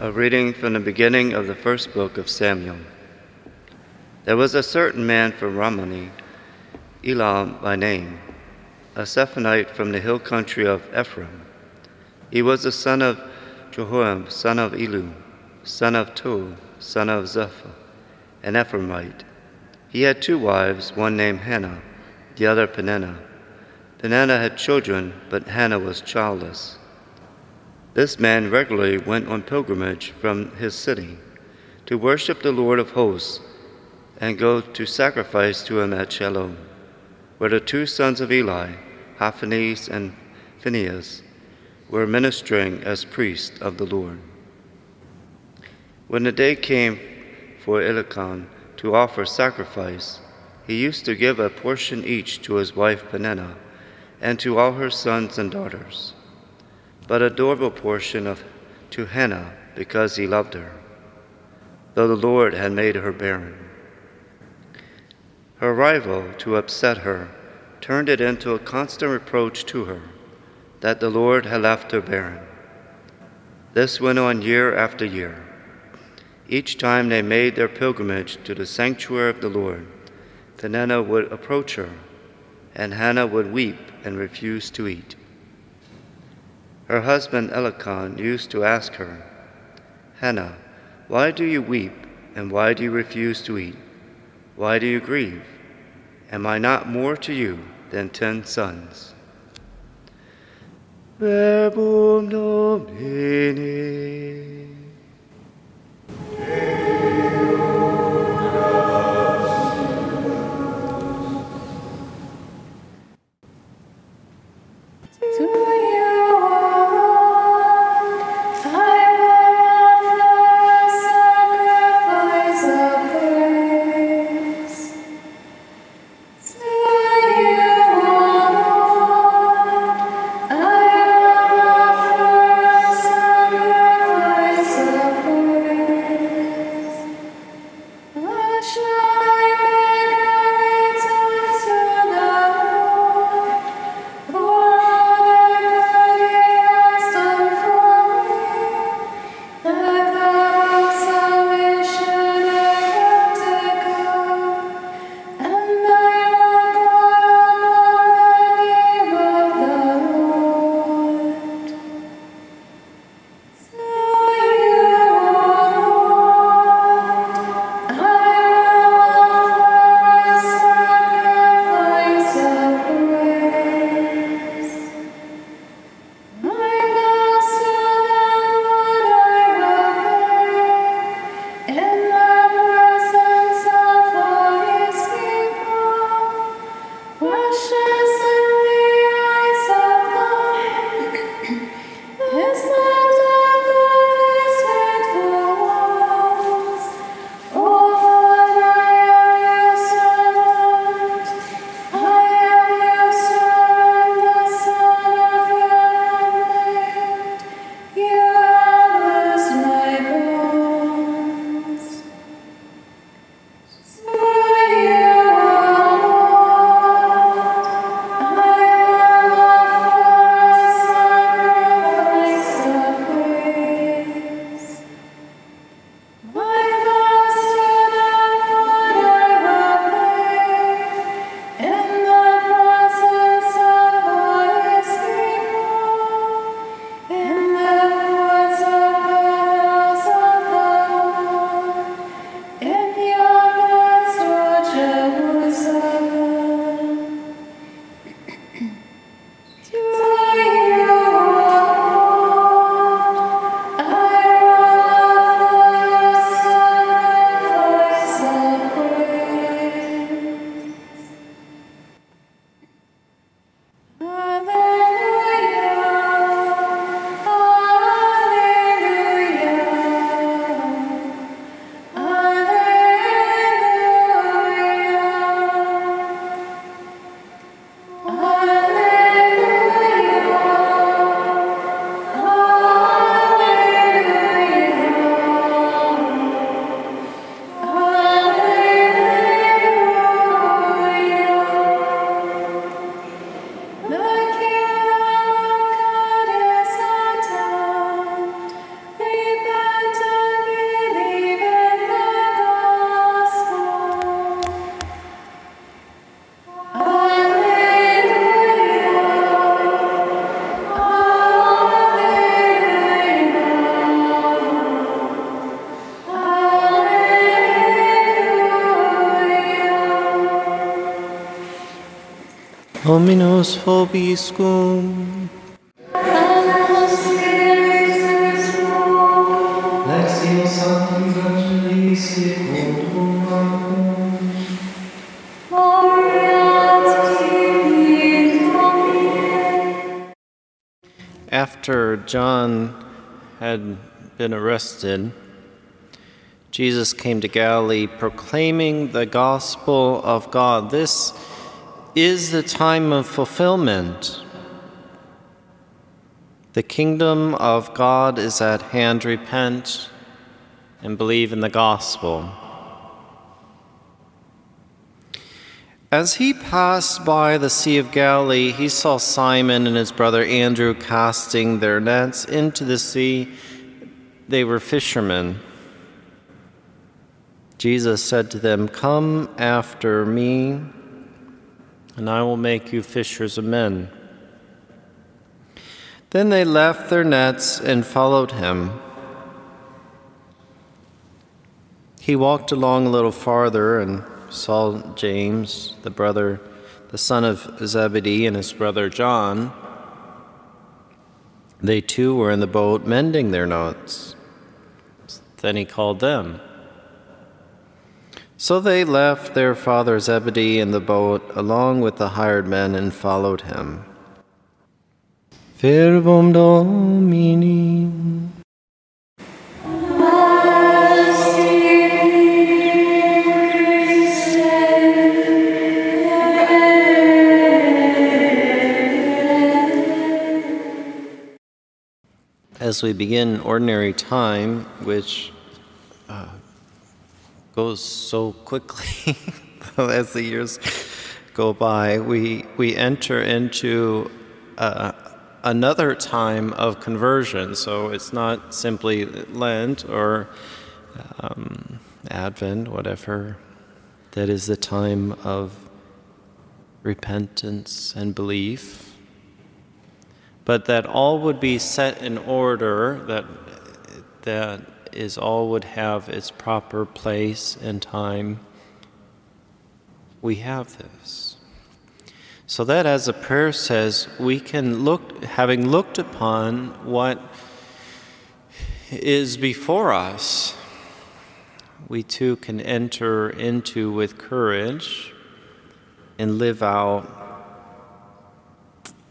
A reading from the beginning of the first book of Samuel. There was a certain man from Romani, Elam by name, a Zephonite from the hill country of Ephraim. He was the son of Jeroham, son of Elihu, son of Tohu, son of Zeph, an Ephraimite. He had two wives, one named Hannah, the other Peninnah. Peninnah had children, but Hannah was childless. This man regularly went on pilgrimage from his city to worship the Lord of hosts and go to sacrifice to him at Shiloh, where the two sons of Eli, Hophni and Phinehas, were ministering as priests of the Lord. When the day came for Elkanah to offer sacrifice, he used to give a portion each to his wife Peninnah and to all her sons and daughters but adorable portion of to Hannah because he loved her, though the Lord had made her barren. Her rival, to upset her, turned it into a constant reproach to her that the Lord had left her barren. This went on year after year. Each time they made their pilgrimage to the sanctuary of the Lord, Peninnah would approach her, and Hannah would weep and refuse to eat. Her husband Elkanah used to ask her, Hannah, why do you weep and why do you refuse to eat? Why do you grieve? Am I not more to you than ten sons? Verbum Domini. Dominus vobiscum. Lectio Sancti Evangelii secundum Marcum. After John had been arrested, Jesus came to Galilee proclaiming the gospel of God. This is the time of fulfillment. The kingdom of God is at hand. Repent and believe in the gospel. As he passed by the Sea of Galilee, he saw Simon and his brother Andrew casting their nets into the sea. They were fishermen. Jesus said to them, Come after me, and I will make you fishers of men. Then they left their nets and followed him. He walked along a little farther and saw James, the brother, the son of Zebedee, and his brother John. They too were in the boat mending their nets. Then he called them. So they left their father Zebedee in the boat along with the hired men and followed him. Verbum Domini. As we begin ordinary time, which uh, goes so quickly as the years go by, we, we enter into uh, another time of conversion. So it's not simply Lent or um, Advent, whatever. That is the time of repentance and belief. But that all would be set in order, that, that is all would have its proper place and time. We have this. So that, as the prayer says, we can look, having looked upon what is before us, we too can enter into with courage and live out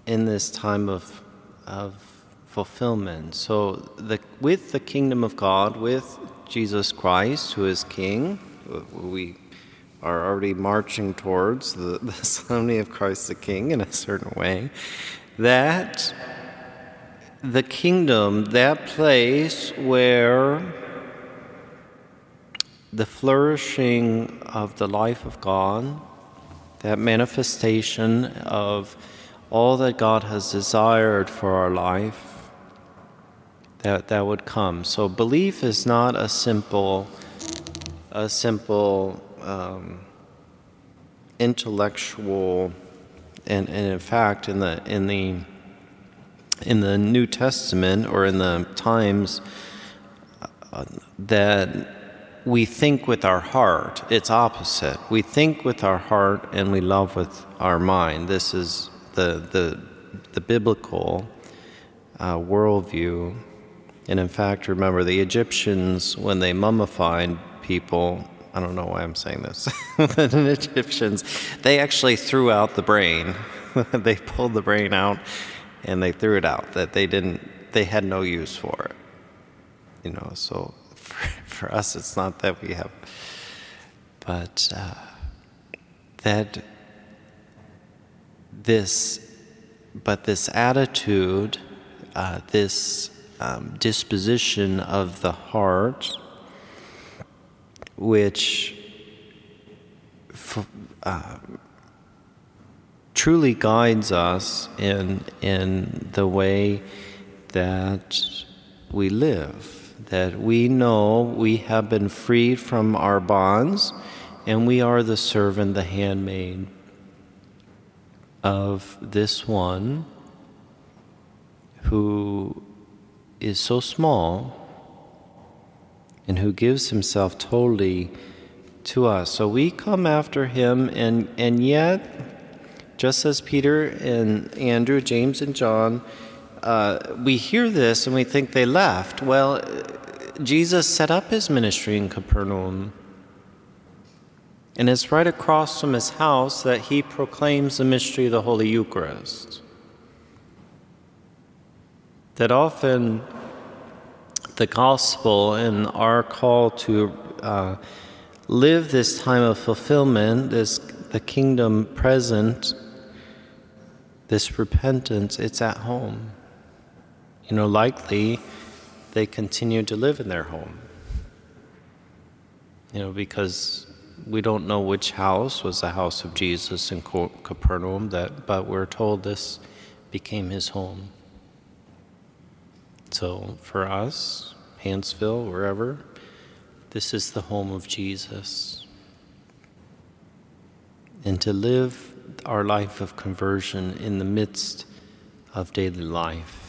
in this time of, of fulfillment. So, the, with the kingdom of God, with Jesus Christ, who is King, we are already marching towards the, the solemnity of Christ the King in a certain way, that the kingdom, that place where the flourishing of the life of God, that manifestation of all that God has desired for our life, that, that would come. So belief is not a simple, a simple um, intellectual, and, and in fact, in the in the in the New Testament or in the times uh, that we think with our heart, it's opposite. We think with our heart and we love with our mind. This is the the the biblical uh, worldview. And in fact, remember the Egyptians when they mummified people I don't know why I'm saying this. the Egyptians, they actually threw out the brain. they pulled the brain out and they threw it out. That they didn't, they had no use for it. You know, so for, for us, it's not that we have, but uh, that this, but this attitude, uh, this um, disposition of the heart which uh, truly guides us in, in the way that we live, that we know we have been freed from our bonds and we are the servant, the handmaid of this one who is so small and who gives himself totally to us. So we come after him, and, and yet, just as Peter and Andrew, James and John, uh, we hear this and we think they left. Well, Jesus set up his ministry in Capernaum. And it's right across from his house that he proclaims the mystery of the Holy Eucharist. That often the gospel and our call to uh, live this time of fulfillment, this the kingdom present, this repentance, it's at home. You know, likely they continue to live in their home. You know, because we don't know which house was the house of Jesus in Capernaum, that, but we're told this became his home. So for us, Hanceville, wherever, this is the home of Jesus. And to live our life of conversion in the midst of daily life.